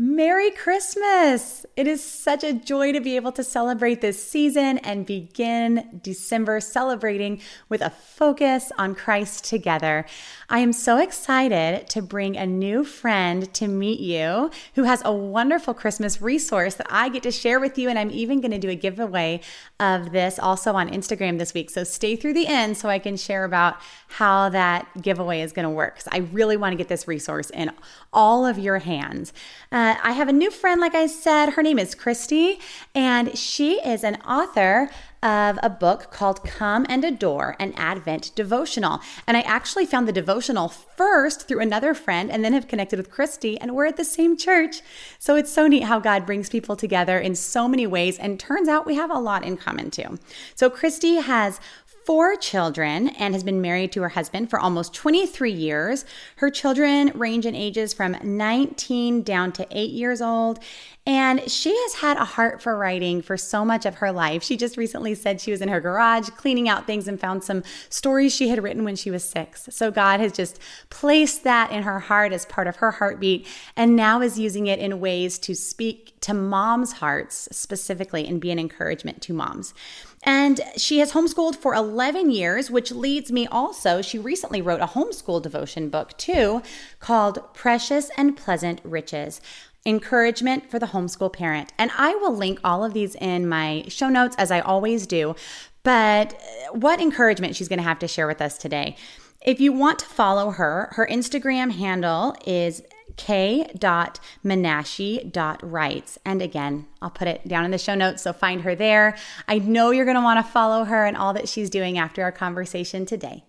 Merry Christmas! It is such a joy to be able to celebrate this season and begin December celebrating with a focus on Christ together. I am so excited to bring a new friend to meet you who has a wonderful Christmas resource that I get to share with you. And I'm even going to do a giveaway of this also on Instagram this week. So stay through the end so I can share about how that giveaway is going to work. Because I really want to get this resource in all of your hands. Uh, Uh, I have a new friend, like I said. Her name is Christy, and she is an author of a book called Come and Adore, an Advent devotional. And I actually found the devotional first through another friend and then have connected with Christy, and we're at the same church. So it's so neat how God brings people together in so many ways. And turns out we have a lot in common too. So Christy has four children and has been married to her husband for almost 23 years. Her children range in ages from 19 down to 8 years old. And she has had a heart for writing for so much of her life. She just recently said she was in her garage cleaning out things and found some stories she had written when she was six. So God has just placed that in her heart as part of her heartbeat and now is using it in ways to speak to moms' hearts specifically and be an encouragement to moms. And she has homeschooled for 11 years, which leads me also. She recently wrote a homeschool devotion book too called Precious and Pleasant Riches encouragement for the homeschool parent. And I will link all of these in my show notes as I always do. But uh, what encouragement she's going to have to share with us today. If you want to follow her, her Instagram handle is k.menashe.writes. And again, I'll put it down in the show notes, so find her there. I know you're going to want to follow her and all that she's doing after our conversation today.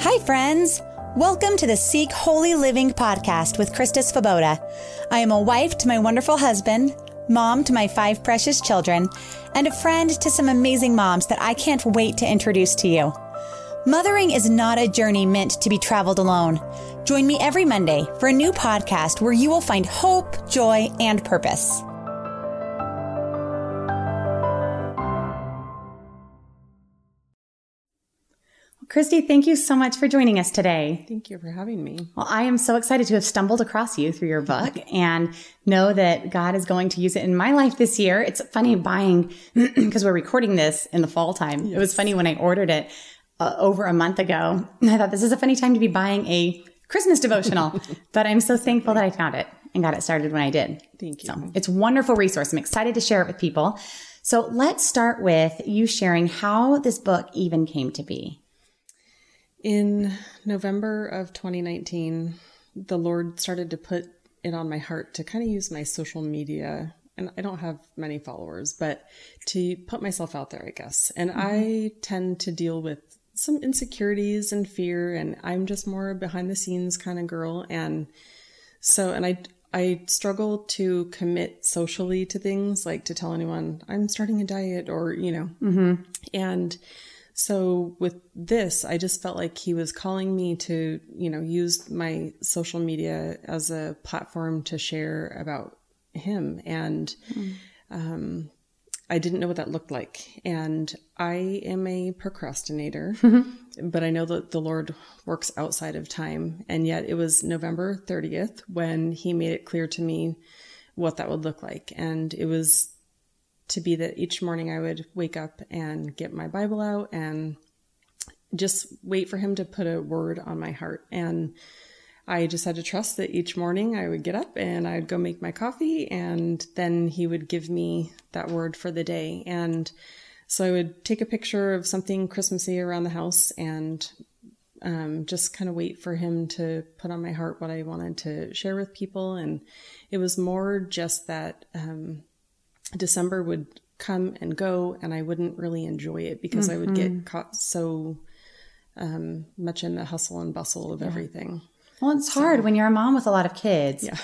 Hi, friends. Welcome to the Seek Holy Living podcast with Krista Svoboda. I am a wife to my wonderful husband, mom to my five precious children, and a friend to some amazing moms that I can't wait to introduce to you. Mothering is not a journey meant to be traveled alone. Join me every Monday for a new podcast where you will find hope, joy, and purpose. Christy, thank you so much for joining us today. Thank you for having me. Well, I am so excited to have stumbled across you through your book and know that God is going to use it in my life this year. It's funny buying, because we're recording this in the fall time. Yes. It was funny when I ordered it uh, over a month ago. I thought this is a funny time to be buying a Christmas devotional, but I'm so thankful that I found it and got it started when I did. Thank you. So it's a wonderful resource. I'm excited to share it with people. So let's start with you sharing how this book even came to be. In November of 2019, the Lord started to put it on my heart to kind of use my social media. And I don't have many followers, but to put myself out there, I guess. And mm-hmm. I tend to deal with some insecurities and fear, and I'm just more behind the scenes kind of girl. And so, and I, I struggle to commit socially to things like to tell anyone I'm starting a diet or, you know, mm-hmm. and so with this, I just felt like he was calling me to, you know, use my social media as a platform to share about him. And mm. um, I didn't know what that looked like. And I am a procrastinator, but I know that the Lord works outside of time. And yet it was November 30th when he made it clear to me what that would look like. And it was to be that each morning I would wake up and get my Bible out and just wait for him to put a word on my heart. And I just had to trust that each morning I would get up and I'd go make my coffee and then he would give me that word for the day. And so I would take a picture of something Christmassy around the house and um, just kind of wait for him to put on my heart what I wanted to share with people. And it was more just that um, December would come and go, and I wouldn't really enjoy it because mm-hmm. I would get mm-hmm. caught so um, much in the hustle and bustle of yeah. everything. Well, it's so, hard when you're a mom with a lot of kids. Yeah.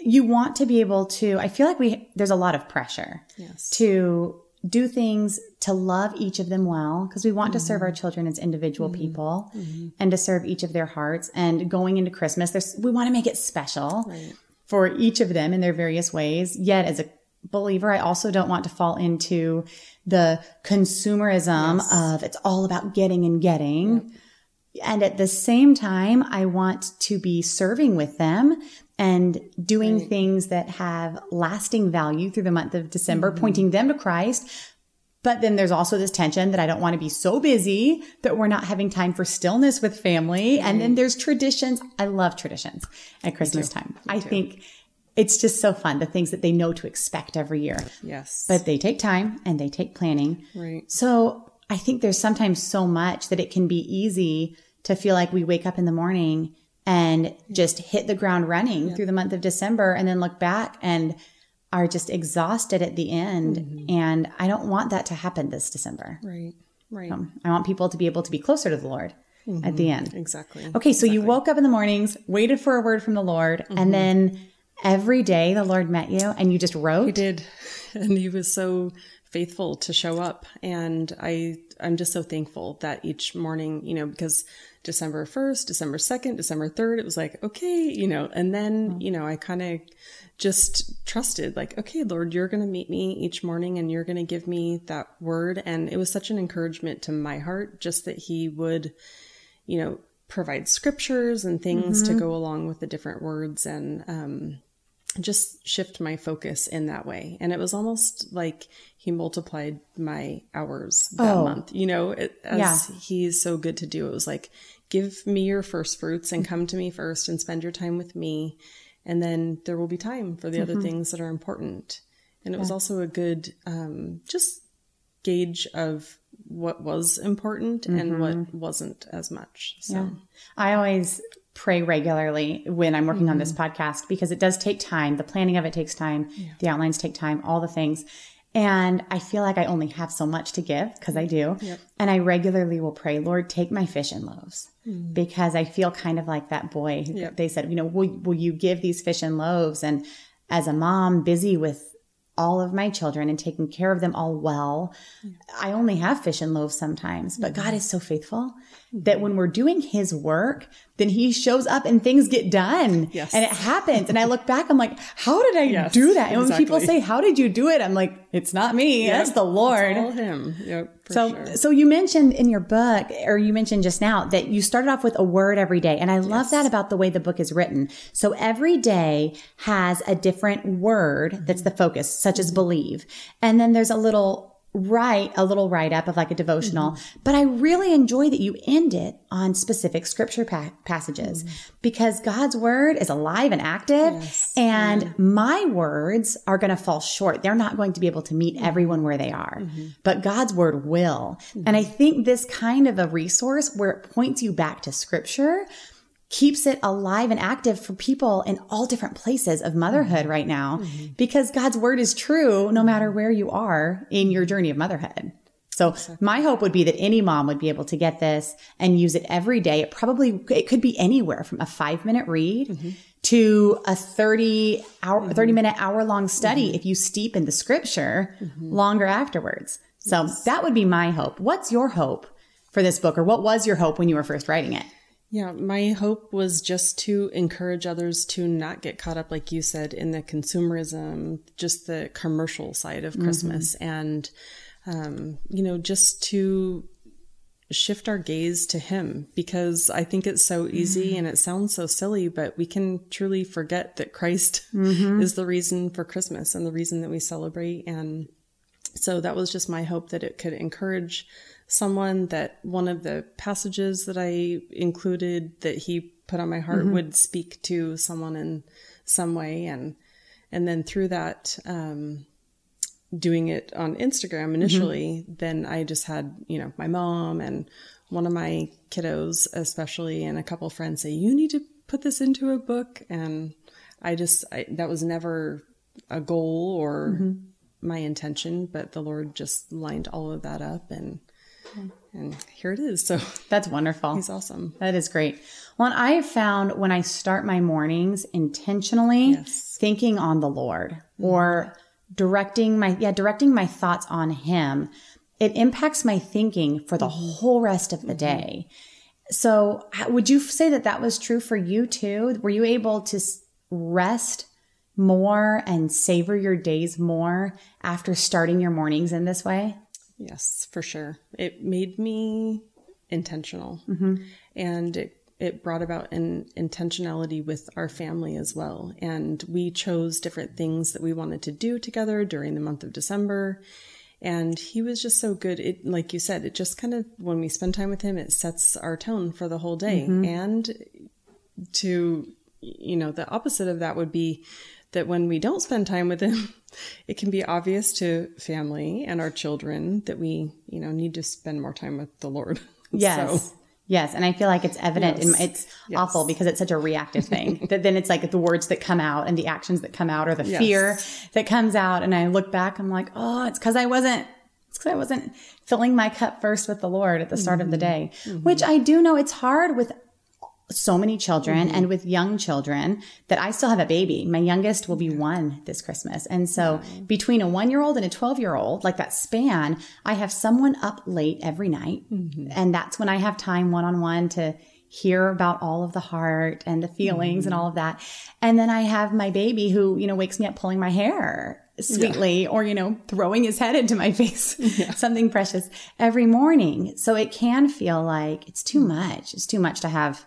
You want to be able to, I feel like we, there's a lot of pressure yes. to do things to love each of them well because we want mm-hmm. to serve our mm-hmm. children as individual mm-hmm. people mm-hmm. and to serve each of their hearts and going into christmas there's we want to make it special right. for each of them in their various ways yet as a believer, I also don't want to fall into the consumerism yes. of it's all about getting and getting. Yep. And at the same time, I want to be serving with them and doing right. things that have lasting value through the month of December, mm-hmm. pointing them to Christ. But then there's also this tension that I don't want to be so busy that we're not having time for stillness with family. Right. And then there's traditions. I love traditions at Christmas time. I think it's just so fun the things that they know to expect every year. Yes. But they take time and they take planning. Right. So I think there's sometimes so much that it can be easy to feel like we wake up in the morning and just hit the ground running yeah. through the month of December and then look back and are just exhausted at the end. Mm-hmm. And I don't want that to happen this December. Right. Right. Um, I want people to be able to be closer to the Lord. Mm-hmm. At the mm-hmm. end. Exactly. Okay, so exactly. you woke up in the mornings, waited for a word from the Lord, mm-hmm. and then every day the Lord met you and you just wrote? He did. And he was so faithful to show up. And I, I'm just so thankful that each morning, you know, because December 1st, December 2nd, December 3rd, it was like, okay, you know, and then, mm-hmm. you know, I kind of just trusted like, okay, Lord, you're going to meet me each morning and you're going to give me that word. And it was such an encouragement to my heart, just that he would, you know, provide scriptures and things mm-hmm. to go along with the different words. And, um, just shift my focus in that way. And it was almost like he multiplied my hours that oh. month, you know, it, as yeah. he's so good to do. It was like, give me your first fruits and come to me first and spend your time with me. And then there will be time for the mm-hmm. other things that are important. And it yeah. was also a good, um, just gauge of what was important mm-hmm. and what mm-hmm. wasn't as much. So yeah. I always pray regularly when I'm working mm-hmm. on this mm-hmm. podcast because it does take time. The planning of it takes time. Yeah. The outlines take time, all the things. And I feel like I only have so much to give because I do. Yep. And I regularly will pray, Lord, take my fish and loaves mm. because I feel kind of like that boy. Yep. They said, you know, will, will you give these fish and loaves? And as a mom busy with all of my children and taking care of them all well. I only have fish and loaves sometimes, but God is so faithful that when we're doing his work, then he shows up and things get done. Yes. And it happens. and I look back, I'm like, how did I yes, do that? And exactly. when people say, how did you do it? I'm like, it's not me. Yep. That's the Lord. It's all him. Yep. so, sure. so you mentioned in your book, or you mentioned just now that you started off with a word every day. And I love yes. that about the way the book is written. So every day has a different word mm-hmm. that's the focus, such as believe. And then there's a little write a little write up of like a devotional, mm-hmm. but I really enjoy that you end it on specific scripture pa- passages mm-hmm. because God's word is alive and active yes. and yeah. my words are going to fall short. They're not going to be able to meet mm-hmm. everyone where they are, mm-hmm. but God's word will. And I mm-hmm. think this kind of a resource where it points you back to scripture keeps it alive and active for people in all different places of motherhood mm-hmm. right now mm-hmm. because God's word is true no matter where you are in your journey of motherhood. So my hope would be that any mom would be able to get this and use it every day. It probably, it could be anywhere from a five minute read mm-hmm. to a 30 hour, mm-hmm. 30 minute hour long study mm-hmm. if you steep in the scripture mm-hmm. longer afterwards. So yes. that would be my hope. What's your hope for this book or what was your hope when you were first writing it? Yeah, my hope was just to encourage others to not get caught up, like you said, in the consumerism, just the commercial side of Christmas, mm-hmm. and, um, you know, just to shift our gaze to Him because I think it's so easy mm-hmm. and it sounds so silly, but we can truly forget that Christ mm-hmm. is the reason for Christmas and the reason that we celebrate. And so that was just my hope that it could encourage someone that one of the passages that I included that he put on my heart mm-hmm. would speak to someone in some way and and then through that um, doing it on Instagram initially mm-hmm. then I just had you know my mom and one of my kiddos especially and a couple friends say you need to put this into a book and I just I, that was never a goal or mm-hmm. my intention but the Lord just lined all of that up and and here it is. So that's wonderful. He's awesome. That is great. Well, I have found when I start my mornings intentionally yes. thinking on the Lord mm-hmm. or directing my, yeah, directing my thoughts on Him, it impacts my thinking for the mm-hmm. whole rest of the mm-hmm. day. So would you say that that was true for you too? Were you able to rest more and savor your days more after starting your mornings in this way? Yes, for sure. It made me intentional mm-hmm. and it, it brought about an intentionality with our family as well. And we chose different things that we wanted to do together during the month of December. And he was just so good. It, like you said, it just kind of, when we spend time with him, it sets our tone for the whole day. Mm-hmm. And to, you know, the opposite of that would be that when we don't spend time with him, it can be obvious to family and our children that we, you know, need to spend more time with the Lord. Yes. So, Yes, and I feel like it's evident. In, Yes. it's awful because it's such a reactive thing. that then it's like the words that come out and the actions that come out, or the Yes. fear that comes out. And I look back, I'm like, oh, it's because I wasn't. It's because I wasn't filling my cup first with the Lord at the start of the mm-hmm. day, mm-hmm. which I do know it's hard with so many children and mm-hmm. with young children that I still have a baby. My youngest will be one this Christmas. And so between a one year old and a 12 year old, like that span, I have someone up late every night. Mm-hmm. And that's when I have time one on one to hear about all of the heart and the feelings and mm-hmm. all of that. And then I have my baby who, you know, wakes me up pulling my hair sweetly or, you know, throwing his head into my face, something precious every morning. So it can feel like it's too much. It's too much to have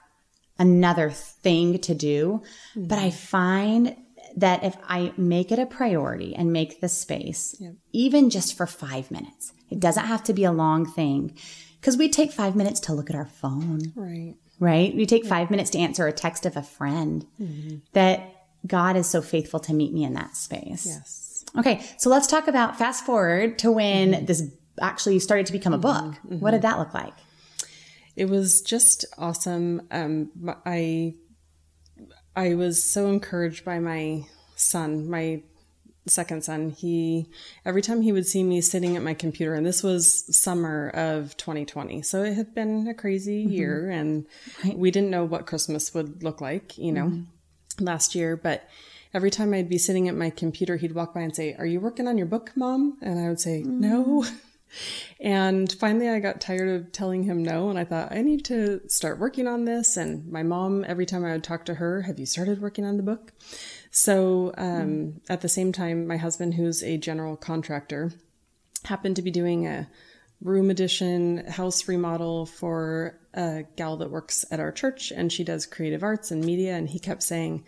another thing to do. Mm-hmm. But I find that if I make it a priority and make the space, even just for five minutes, it doesn't have to be a long thing. Because we take five minutes to look at our phone, right. right? We take five minutes to answer a text of a friend. Mm-hmm. That God is so faithful to meet me in that space. Yes. Okay, so let's talk about fast forward to when mm-hmm. this actually started to become a book. What did that look like? It was just awesome. Um, I I was so encouraged by my son, my second son. He every time he would see me sitting at my computer, and this was summer of 2020, so it had been a crazy mm-hmm. year, and we didn't know what Christmas would look like, you know, mm-hmm. last year, but. Every time I'd be sitting at my computer, he'd walk by and say, Are you working on your book, mom? And I would say, mm-hmm. No. And finally, I got tired of telling him no. And I thought, I need to start working on this. And my mom, every time I would talk to her, Have you started working on the book? So um, at the same time, my husband, who's a general contractor, happened to be doing a room addition house remodel for a gal that works at our church and she does creative arts and media and he kept saying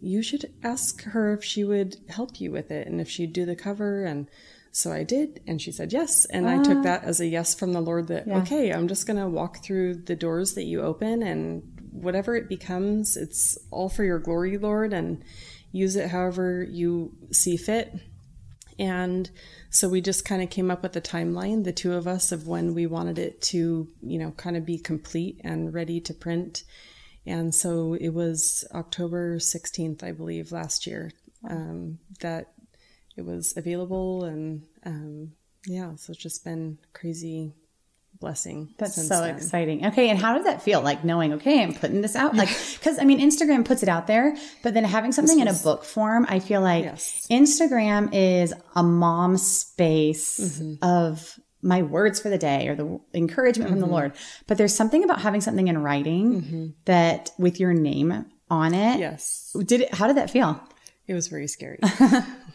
you should ask her if she would help you with it and if she'd do the cover and so I did and she said yes and I took that as a yes from the Lord that okay I'm just going to walk through the doors that you open and whatever it becomes it's all for your glory Lord and use it however you see fit. And so we just kind of came up with a timeline, the two of us, of when we wanted it to, you know, kind of be complete and ready to print. And so it was October 16th, I believe, last year, um, that it was available. And um, yeah, so it's just been crazy blessing. That's so then. exciting. Okay, and how does that feel? Like knowing, okay, I'm putting this out, like because I mean, Instagram puts it out there, but then having something in a book form, I feel like Yes. Instagram is a mom space Mm-hmm. of my words for the day or the encouragement Mm-hmm. from the Lord. But there's something about having something in writing that with your name on it. Yes. Did it? How did that feel? It was very scary.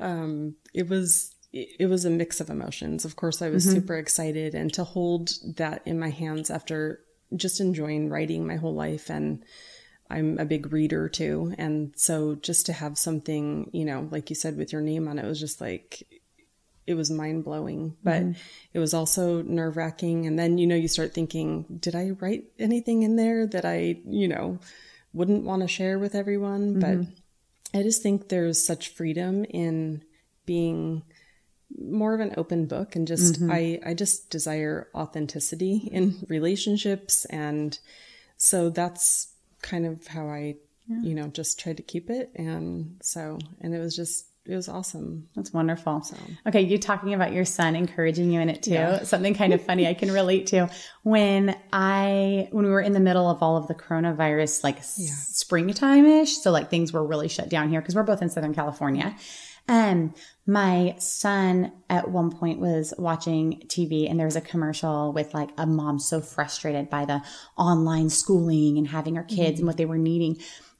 um, it was it it was a mix of emotions. Of course, I was mm-hmm. super excited, and to hold that in my hands after just enjoying writing my whole life, and I'm a big reader too, and so just to have something, you know, like you said, with your name on it, was just like it was mind blowing, but mm-hmm. it was also nerve wracking. And then, you know, you start thinking, did I write anything in there that I, you know, wouldn't want to share with everyone? But mm-hmm. I just think there's such freedom in being more of an open book and just mm-hmm. I I just desire authenticity in relationships. And so that's kind of how I you know just tried to keep it. And so and it was just it was awesome. That's wonderful. Okay, you talking about your son encouraging you in it too. Something kind of funny I can relate to. When I when we were in the middle of all of the coronavirus like s- springtime-ish, so like things were really shut down here because we're both in Southern California. Um my son at one point was watching TV and there was a commercial with like a mom so frustrated by the online schooling and having her kids and what they were needing.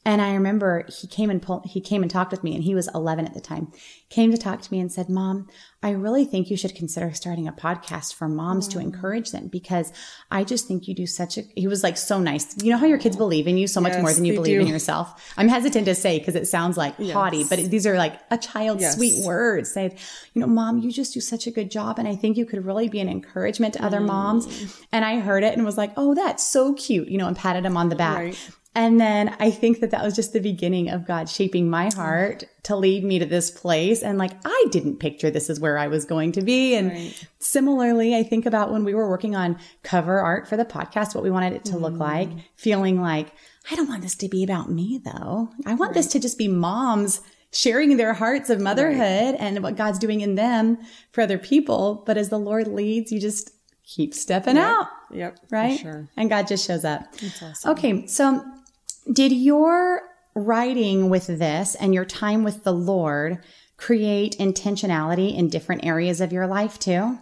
And I remember he came and pull, he came and talked with me and he was 11 at the time, came to talk to me and said, mom, I really think you should consider starting a podcast for moms to mm. encourage them because I just think you do such a, he was like so nice. You know how your kids believe in you so much Yes, more than you believe in yourself. I'm hesitant to say because it sounds like haughty, but these are like a child's Yes. sweet words. Say, you know, mom, you just do such a good job. And I think you could really be an encouragement to other moms. Mm. And I heard it and was like, oh, that's so cute, you know, and patted him on the back. Right. And then I think that that was just the beginning of God shaping my heart to lead me to this place. And like, I didn't picture this is where I was going to be. And Right. similarly, I think about when we were working on cover art for the podcast, what we wanted it to look mm. like, feeling like, I don't want this to be about me though. I want this to just be moms sharing their hearts of motherhood and what God's doing in them for other people. But as the Lord leads, you just keep stepping out Yep. right? sure. And God just shows up. awesome. Okay, so did your writing with this and your time with the Lord create intentionality in different areas of your life too?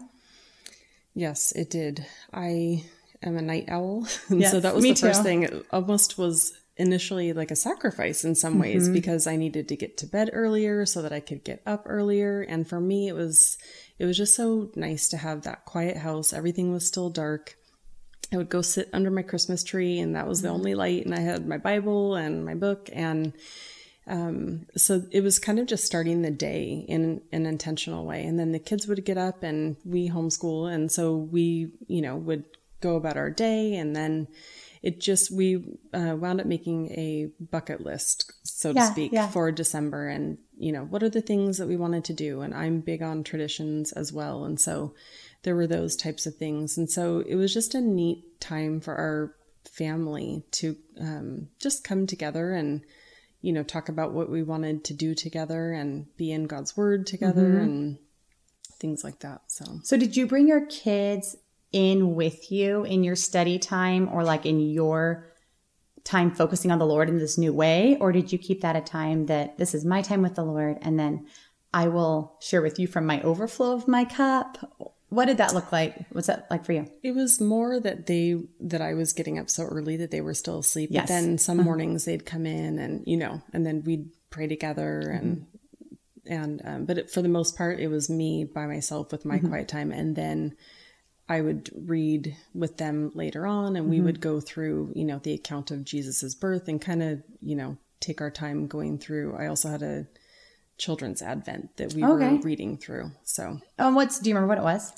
Yes, it did. I am a night owl. And Yes, so that was the first too. thing. It almost was initially like a sacrifice in some ways Mm-hmm. because I needed to get to bed earlier so that I could get up earlier. And for me, it was, it was just so nice to have that quiet house. Everything was still dark. I would go sit under my Christmas tree and that was Mm-hmm. the only light. And I had my Bible and my book. And um, so it was kind of just starting the day in an intentional way. And then the kids would get up and we homeschool. And so we, you know, would go about our day. And then it just, we uh, wound up making a bucket list, so Yeah, to speak, yeah. for December. And, you know, what are the things that we wanted to do? And I'm big on traditions as well. And so there were those types of things. And so it was just a neat time for our family to um, just come together and, you know, talk about what we wanted to do together and be in God's word together Mm-hmm. and things like that. So, So did you bring your kids in with you in your study time or like in your time focusing on the Lord in this new way? Or did you keep that a time that this is my time with the Lord and then I will share with you from my overflow of my cup? What did that look like? What's that like for you? It was more that they that I was getting up so early that they were still asleep. Yes. But then some mm-hmm. mornings they'd come in and you know, and then we'd pray together mm-hmm. and and um, but it, for the most part it was me by myself with my mm-hmm. quiet time and then I would read with them later on and we mm-hmm. would go through, you know, the account of Jesus's birth and kind of, you know, take our time going through. I also had a children's advent that we Okay. were reading through. So Oh, what's do you remember what it was?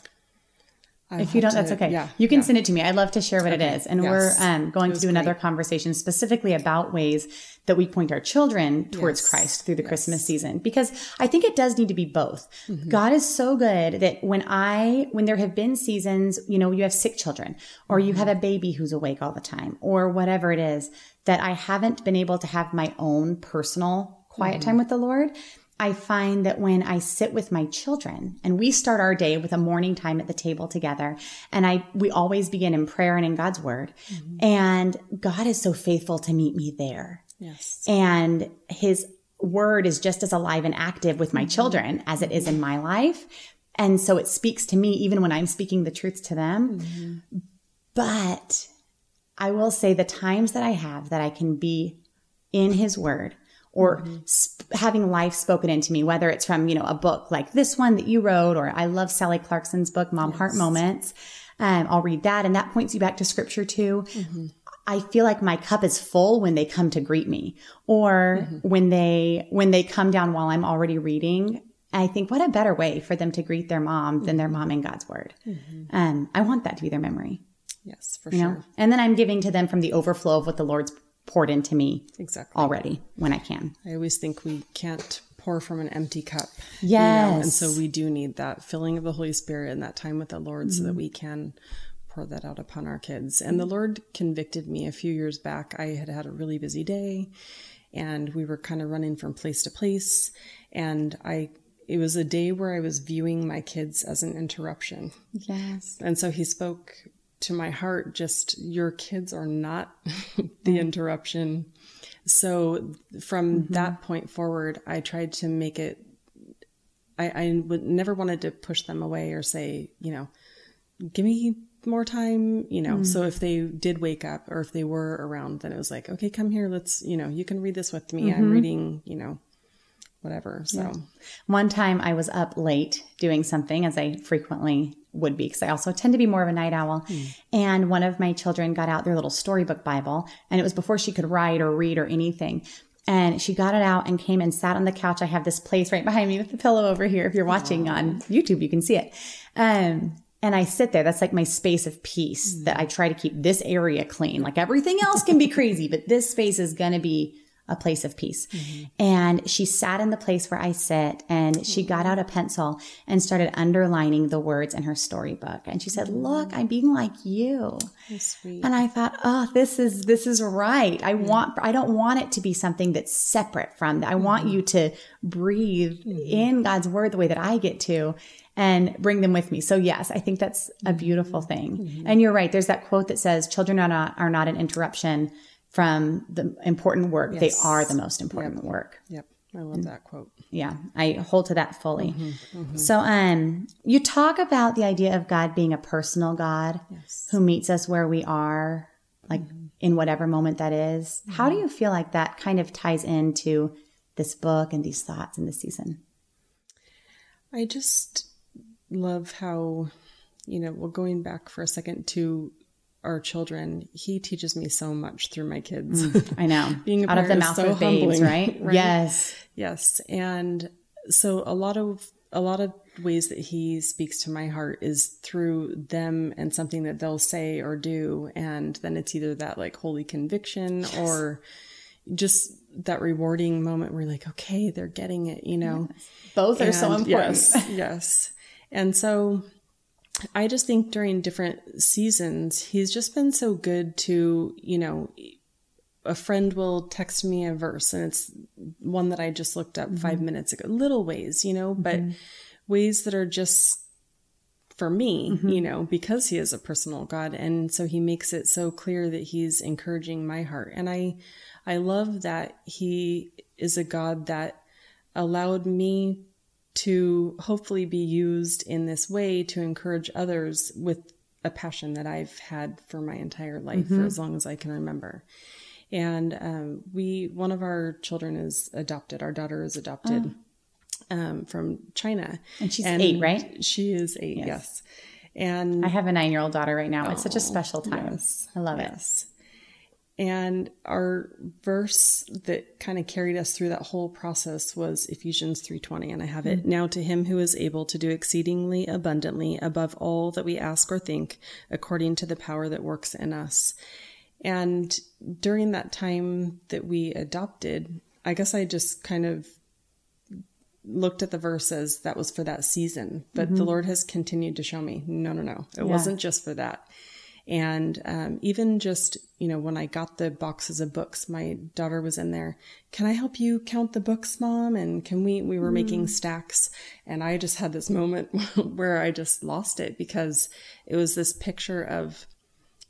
I If you don't, have that's okay. Yeah. you can yeah. send it to me. I'd love to share what it is. And Yes. we're um, going to do another great. conversation specifically about ways that we point our children towards Yes. Christ through the Christmas season because I think it does need to be both. Mm-hmm. God is so good that when I, when there have been seasons, you know, you have sick children or you Mm-hmm. have a baby who's awake all the time or whatever it is that I haven't been able to have my own personal quiet Mm-hmm. time with the Lord. I find that when I sit with my children and we start our day with a morning time at the table together and I, we always begin in prayer and in God's word mm-hmm. and God is so faithful to meet me there. Yes. And his word is just as alive and active with my mm-hmm. children as it is in my life. And so it speaks to me even when I'm speaking the truth to them. Mm-hmm. But I will say the times that I have that I can be in his word or sp- having life spoken into me, whether it's from, you know, a book like this one that you wrote, or I love Sally Clarkson's book, Mom Heart Moments. Um, I'll read that. And that points you back to scripture too. I feel like my cup is full when they come to greet me or when they, when they come down while I'm already reading. I think what a better way for them to greet their mom than their mom in God's word. Um, I want that to be their memory, Yes, for you know, sure. and then I'm giving to them from the overflow of what the Lord's poured into me Exactly. already when I can. I always think we can't pour from an empty cup. Yes. And so we do need that filling of the Holy Spirit and that time with the Lord so that Mm-hmm. we can pour that out upon our kids. And the Lord convicted me a few years back. I had had a really busy day and we were kind of running from place to place. And I, it was a day where I was viewing my kids as an interruption. Yes. And so he spoke to my heart just your kids are not the interruption. So from that point forward, I tried to make it, I, I would never wanted to push them away or say, you know, give me more time, you know. Mm. So if they did wake up or if they were around, then it was like, okay, come here, let's, you know, you can read this with me. Mm-hmm. I'm reading, you know, whatever. So yeah. one time I was up late doing something as I frequently would be because I also tend to be more of a night owl. Mm. And one of my children got out their little storybook Bible and it was before she could write or read or anything. And she got it out and came and sat on the couch. I have this place right behind me with the pillow over here. If you're watching Aww. on YouTube, you can see it. Um, and I sit there. That's like my space of peace mm. that I try to keep this area clean. Like everything else can be crazy, but this space is going to be a place of peace. Mm-hmm. And she sat in the place where I sit and she got out a pencil and started underlining the words in her storybook. And she said, look, I'm being like you. And I thought, oh, this is, this is right. I want, I don't want it to be something that's separate from that. I mm-hmm. want you to breathe mm-hmm. in God's word the way that I get to and bring them with me. So yes, I think that's a beautiful thing. Mm-hmm. And you're right. There's that quote that says children are not, are not an interruption from the important work. Yes. They are the most important yep. work. Yep. I love that quote. Yeah, I hold to that fully. Mm-hmm, mm-hmm. So, um, you talk about the idea of God being a personal God yes. who meets us where we are, like mm-hmm. in whatever moment that is. How do mm-hmm. you feel like that kind of ties into this book and these thoughts in this season? I just love how, you know, well, going back for a second to our children, he teaches me so much through my kids. Mm, I know. Being out of the mouth so of babes, right? right? Yes. Yes. And so a lot of a lot of ways that he speaks to my heart is through them and something that they'll say or do and then it's either that like holy conviction yes. or just that rewarding moment where you're like okay they're getting it you know yes. both are and so important yes yes and so I just think during different seasons, he's just been so good to, you know, a friend will text me a verse and it's one that I just looked up mm-hmm. five minutes ago, little ways, you know, but mm-hmm. ways that are just for me, mm-hmm. you know, because he is a personal God. And so he makes it so clear that he's encouraging my heart. And I, I love that he is a God that allowed me to hopefully be used in this way to encourage others with a passion that I've had for my entire life mm-hmm. for as long as I can remember. And um, we, one of our children is adopted. Our daughter is adopted oh. um, from China, and she's and eight, right? She is eight. Yes. yes. And I have a nine-year-old daughter right now. Oh, it's such a special time. Yes, I love yes. it. And our verse that kind of carried us through that whole process was Ephesians 3:20 and I have it. Mm-hmm. Now to him who is able to do exceedingly abundantly above all that we ask or think according to the power that works in us. And during that time that we adopted, I guess I just kind of looked at the verses that was for that season, but mm-hmm. the Lord has continued to show me, no, no, no. It yeah. wasn't just for that. And um, even just, you know, when I got the boxes of books, my daughter was in there. Can I help you count the books, mom? And can we, we were mm. making stacks. And I just had this moment where I just lost it because it was this picture of,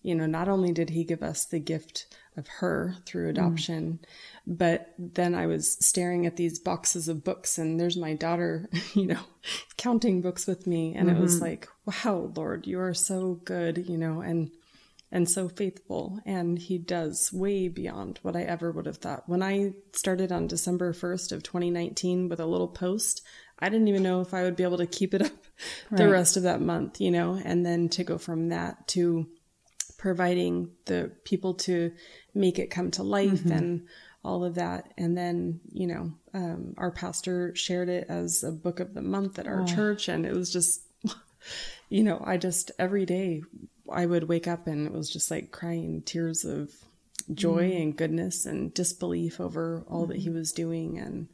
you know, not only did he give us the gift of her through mm. adoption, mm. but then I was staring at these boxes of books and there's my daughter, you know, counting books with me. And mm-hmm. it was mm-hmm. like, wow, Lord, you are so good, you know, and, and so faithful. And he does way beyond what I ever would have thought. When I started on December 1st of 2019 with a little post, I didn't even know if I would be able to keep it up right. the rest of that month, you know, and then to go from that to providing the people to make it come to life mm-hmm. and all of that. And then, you know, um, our pastor shared it as a book of the month at our oh. church. And it was just, you know, I just every day I would wake up and it was just like crying tears of joy mm. and goodness and disbelief over all mm. that he mm-hmm. was doing. And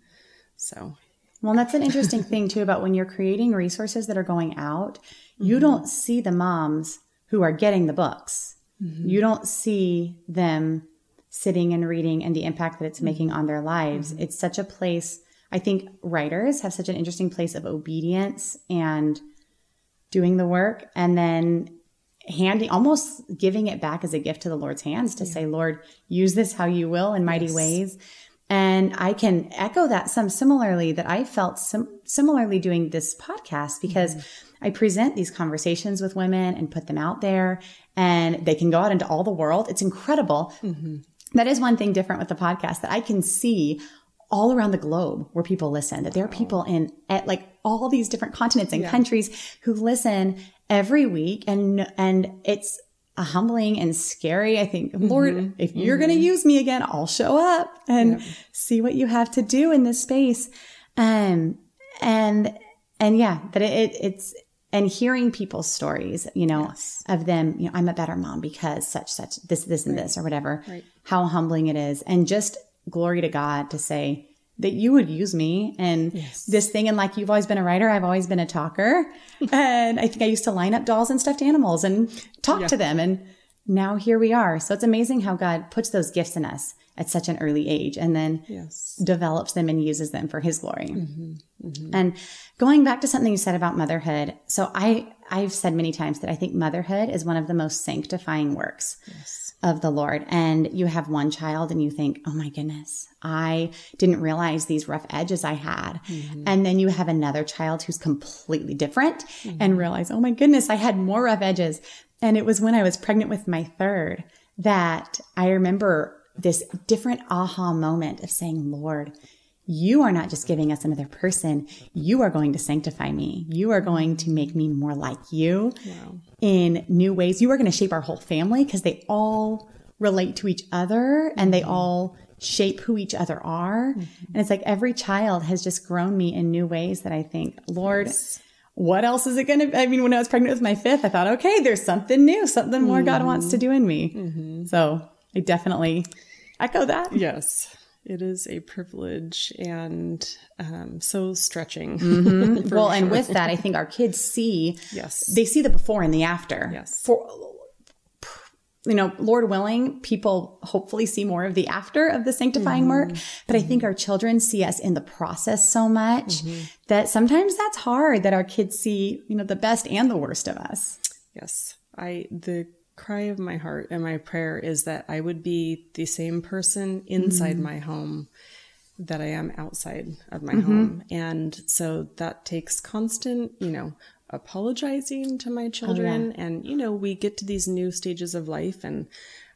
so. Well, that's an interesting thing too about when you're creating resources that are going out, mm-hmm. you don't see the moms who are getting the books. Mm-hmm. You don't see them sitting and reading and the impact that it's mm-hmm. making on their lives. Mm-hmm. It's such a place, I think writers have such an interesting place of obedience and doing the work and then handing almost giving it back as a gift to the Lord's hands to yeah. say, Lord, use this how you will in mighty yes. ways. And I can echo that some similarly that I felt some similarly doing this podcast because mm-hmm. I present these conversations with women and put them out there and they can go out into all the world. It's incredible. Mm-hmm. That is one thing different with the podcast that I can see all around the globe where people listen, that there are people in at like all these different continents and countries who listen every week and and it's humbling and scary. I think, Lord, if you're going to use me again, I'll show up and see what you have to do in this space. Um, and, and yeah, but it, it it's, and hearing people's stories, you know, of them, you know, I'm a better mom because such, such, this, this, and this, or whatever, how humbling it is. And just glory to God to say, that you would use me and this thing. And like you've always been a writer, I've always been a talker. and I think I used to line up dolls and stuffed animals and talk to them. And now here we are. So it's amazing how God puts those gifts in us at such an early age and then Yes. develops them and uses them for his glory. Mm-hmm. Mm-hmm. And going back to something you said about motherhood. So I, I've said many times that I think motherhood is one of the most sanctifying works of the Lord. And you have one child and you think, oh my goodness, I didn't realize these rough edges I had. Mm-hmm. And then you have another child who's completely different mm-hmm. and realize, oh my goodness, I had more rough edges. And it was when I was pregnant with my third that I remember this different aha moment of saying, Lord, you are not just giving us another person. You are going to sanctify me. You are going to make me more like you in new ways. You are going to shape our whole family because they all relate to each other and they mm-hmm. all shape who each other are. Mm-hmm. And it's like every child has just grown me in new ways that I think, Lord, what else is it going to I mean, when I was pregnant with my fifth, I thought, okay, there's something new, something more God wants to mm-hmm. do in me. So I definitely echo that. Yes. It is a privilege and um, so stretching. Mm-hmm. For well, and with that, I think our kids see Yes. they see the before and the after. Yes. For you know, Lord willing, people hopefully see more of the after of the sanctifying work. Mm-hmm. But I think mm-hmm. our children see us in the process so much that sometimes that's hard that our kids see, you know, the best and the worst of us. Yes. I the cry of my heart and my prayer is that I would be the same person inside mm-hmm. my home that I am outside of my mm-hmm. home. And so that takes constant, you know, apologizing to my oh, children. and you know, we get to these new stages of life and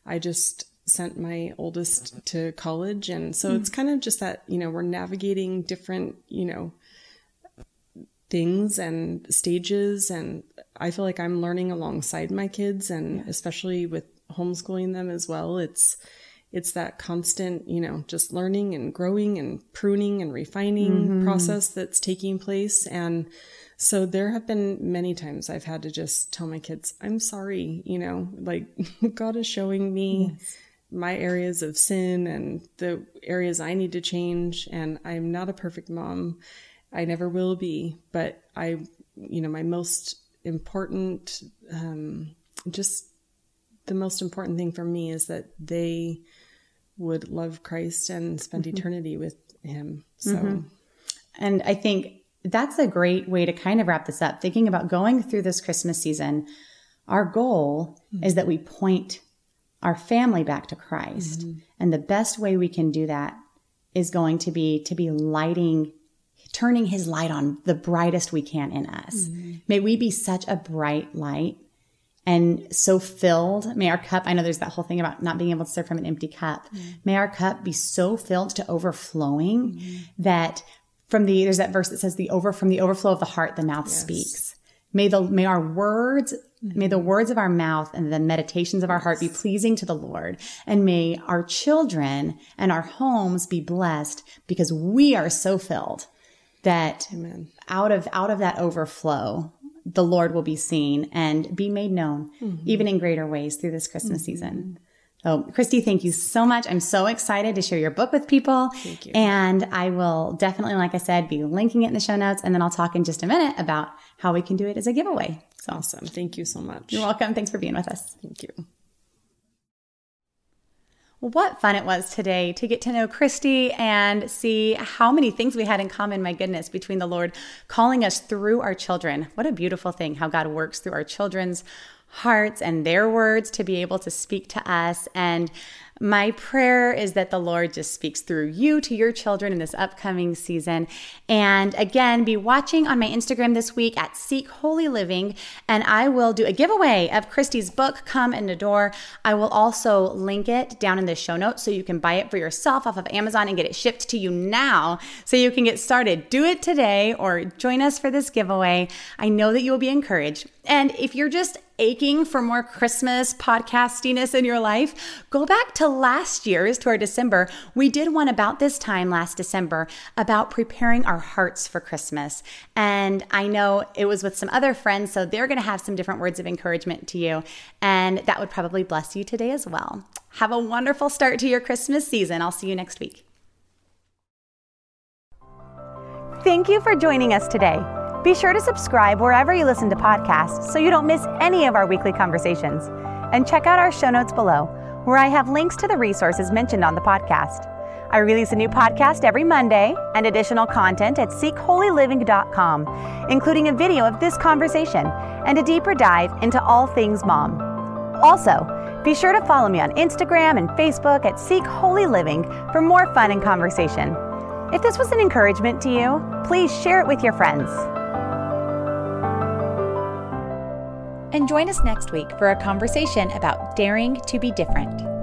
I just sent my oldest to college. And so it's mm. kind of just that, you know, we're navigating different, you know, things and stages and I feel like I'm learning alongside my kids and especially with homeschooling them as well. It's it's that constant you know just learning and growing and pruning and refining mm-hmm. process that's taking place. And so there have been many times I've had to just tell my kids I'm sorry you know like God is showing me my areas of sin and the areas I need to change and I'm not a perfect mom. I never will be, but I, you know, my most important, um, just the most important thing for me is that they would love Christ and spend mm-hmm. eternity with Him. So, mm-hmm. And I think that's a great way to kind of wrap this up. Thinking about going through this Christmas season, our goal hmm. is that we point our family back to Christ. Mm-hmm. And the best way we can do that is going to be to be lighting turning his light on the brightest we can in us. Mm-hmm. May we be such a bright light and so filled. May our cup, I know there's that whole thing about not being able to serve from an empty cup. Mm-hmm. May our cup be so filled to overflowing mm-hmm. that from the, there's that verse that says the over, from the overflow of the heart, the mouth speaks. May the, may our words, may the words of our mouth and the meditations of our heart be pleasing to the Lord. And may our children and our homes be blessed because we are so filled that Amen. out of out of that overflow the lord will be seen and be made known mm-hmm. even in greater ways through this christmas mm-hmm. season so christy thank you so much i'm so excited to share your book with people thank you. and i will definitely like i said be linking it in the show notes and then i'll talk in just a minute about how we can do it as a giveaway so awesome. Thank you so much. you're welcome thanks for being with us Thank you. What fun it was today to get to know Christy and see how many things we had in common. My goodness, between the Lord calling us through our children. What a beautiful thing how God works through our children's hearts and their words to be able to speak to us. And my prayer is that the Lord just speaks through you to your children in this upcoming season. And again, be watching on my Instagram this week at Seek Holy Living, and I will do a giveaway of Christy's book, Come and Adore. I will also link it down in the show notes so you can buy it for yourself off of Amazon and get it shipped to you now so you can get started. Do it today or join us for this giveaway. I know that you will be encouraged. And if you're just aching for more Christmas podcastiness in your life, go back last year's, to our December. We did one about this time last December about preparing our hearts for Christmas. And I know it was with some other friends, so they're going to have some different words of encouragement to you. And that would probably bless you today as well. Have a wonderful start to your Christmas season. I'll see you next week. Thank you for joining us today. Be sure to subscribe wherever you listen to podcasts so you don't miss any of our weekly conversations. And check out our show notes below, where I have links to the resources mentioned on the podcast. I release a new podcast every Monday and additional content at seekholyliving.com, including a video of this conversation and a deeper dive into all things mom. Also, be sure to follow me on Instagram and Facebook at Seek Holy Living for more fun and conversation. If this was an encouragement to you, please share it with your friends. And join us next week for a conversation about daring to be different.